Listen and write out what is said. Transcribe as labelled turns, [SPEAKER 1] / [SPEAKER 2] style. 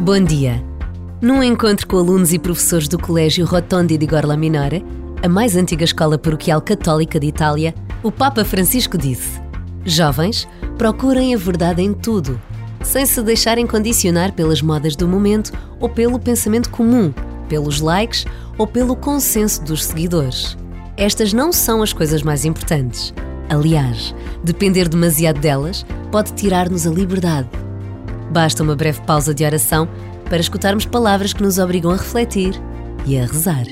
[SPEAKER 1] Bom dia. Num encontro com alunos e professores do Colégio Rotondi di Gorla Minore, a mais antiga escola paroquial católica de Itália, o Papa Francisco disse: Jovens, procurem a verdade em tudo, sem se deixarem condicionar pelas modas do momento ou pelo pensamento comum, pelos likes ou pelo consenso dos seguidores. Estas não são as coisas mais importantes. Aliás, depender demasiado delas pode tirar-nos a liberdade. Basta uma breve pausa de oração para escutarmos palavras que nos obrigam a refletir e a rezar.